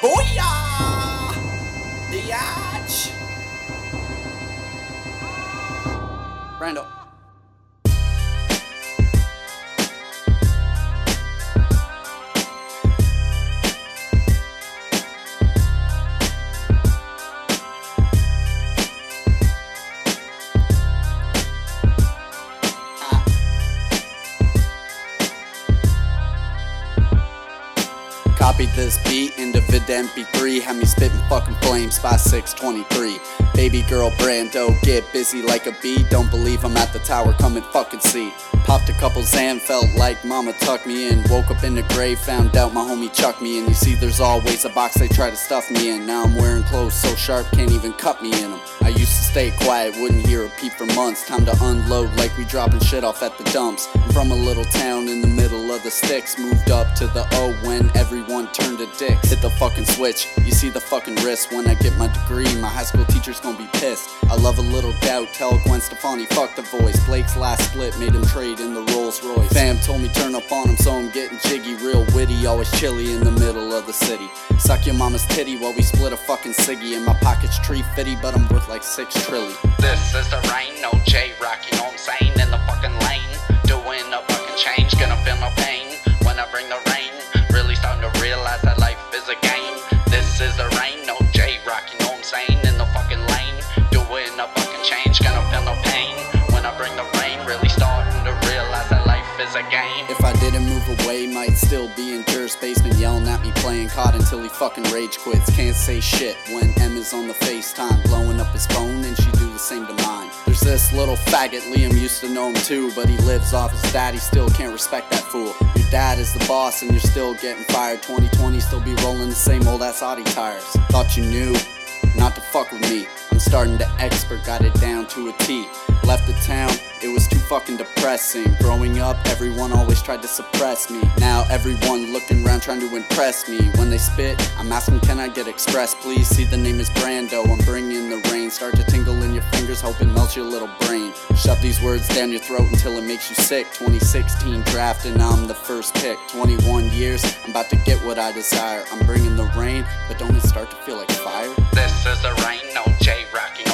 Booyah! Biatch! Randall. Copied this beat into vid MP3, had me spitting fucking flames by 623. Baby girl Brando, get busy like a bee. Don't believe I'm at the tower, come and fucking see. Popped a couple Xan, felt like mama tucked me in. Woke up in the grave, found out my homie chucked me in. You see, there's always a box they try to stuff me in. Now I'm wearing clothes so sharp, can't even cut me in them. I used stay quiet, wouldn't hear a peep for months. Time to unload like we dropping shit off at the dumps. I'm from a little town in the middle of the sticks. Moved up to the O when everyone turned to dicks. Hit the fucking switch, you see the fucking wrist. When I get my degree, my high school teacher's gonna be pissed. I love a little doubt, tell Gwen Stefani, fuck the voice. Blake's last split made him trade in the Rolls Royce. Fam told me turn up on him, so I'm getting jiggy, real witty. Always chilly in the middle of the city. Suck your mama's titty while we split a fucking ciggy. In my pocket's tree fitty, but I'm worth like six trillion. This is the rain, no J Rock, is a game. If I didn't move away, might still be in Jer's basement yelling at me playing COD until he fucking rage quits. Can't say shit when is on the FaceTime, blowing up his phone, and she do the same to mine. There's this little faggot, Liam used to know him too, but he lives off his dad, he still can't respect that fool. Your dad is the boss, and you're still getting fired. 2020 still be rolling the same old ass Audi tires. Thought you knew not to fuck with me. I'm starting to expert, got it down to a T. Left the town, it fucking depressing. Growing up, everyone always tried to suppress me. Now everyone looking around trying to impress me. When they spit, I'm asking, can I get express, please? See, the name is Brando, I'm bringing the rain. Start to tingle in your fingers, hope it melts your little brain. Shove these words down your throat until it makes you sick. 2016 draft, and I'm the first pick. 21 years, I'm about to get what I desire. I'm bringing the rain, but don't it start to feel like fire? This is the rain, no J Rock,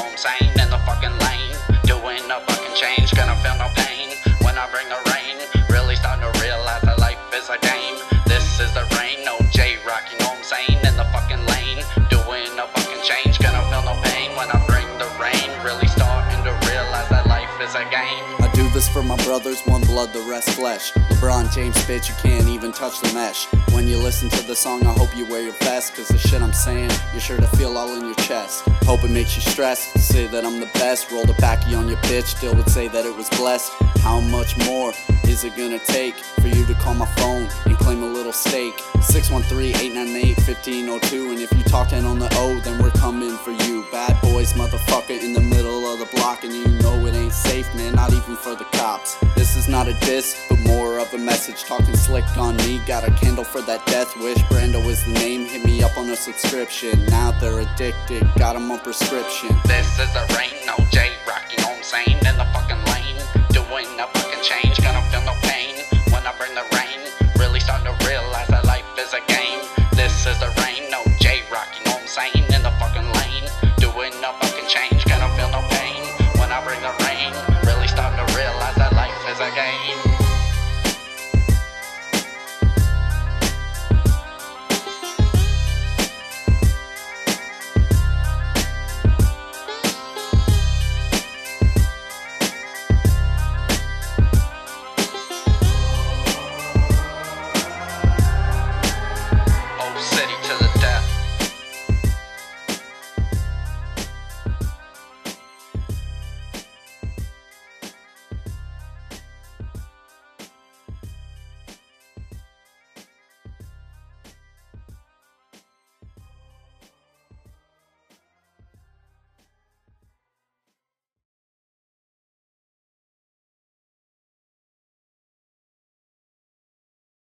I do this for my brothers, one blood, the rest flesh. LeBron James, bitch, you can't even touch the mesh. When you listen to the song, I hope you wear your vest, cause the shit I'm saying, you're sure to feel all in your chest. Hope it makes you stressed to say that I'm the best. Roll the backy on your bitch, still would say that it was blessed. How much more is it gonna take for you to call my phone and claim a little stake? 613-898-1502, and if you talk talking on the O, then we're coming for you. Bad boys, motherfucker, in the middle of the block, and you know ain't safe, man, not even for the cops. This is not a diss, but more of a message. Talking slick on me, got a candle for that death wish. Brando is the name, hit me up on a subscription. Now they're addicted, got them on prescription. This is the rain, no J Rocky, you know I'm saying? In the fucking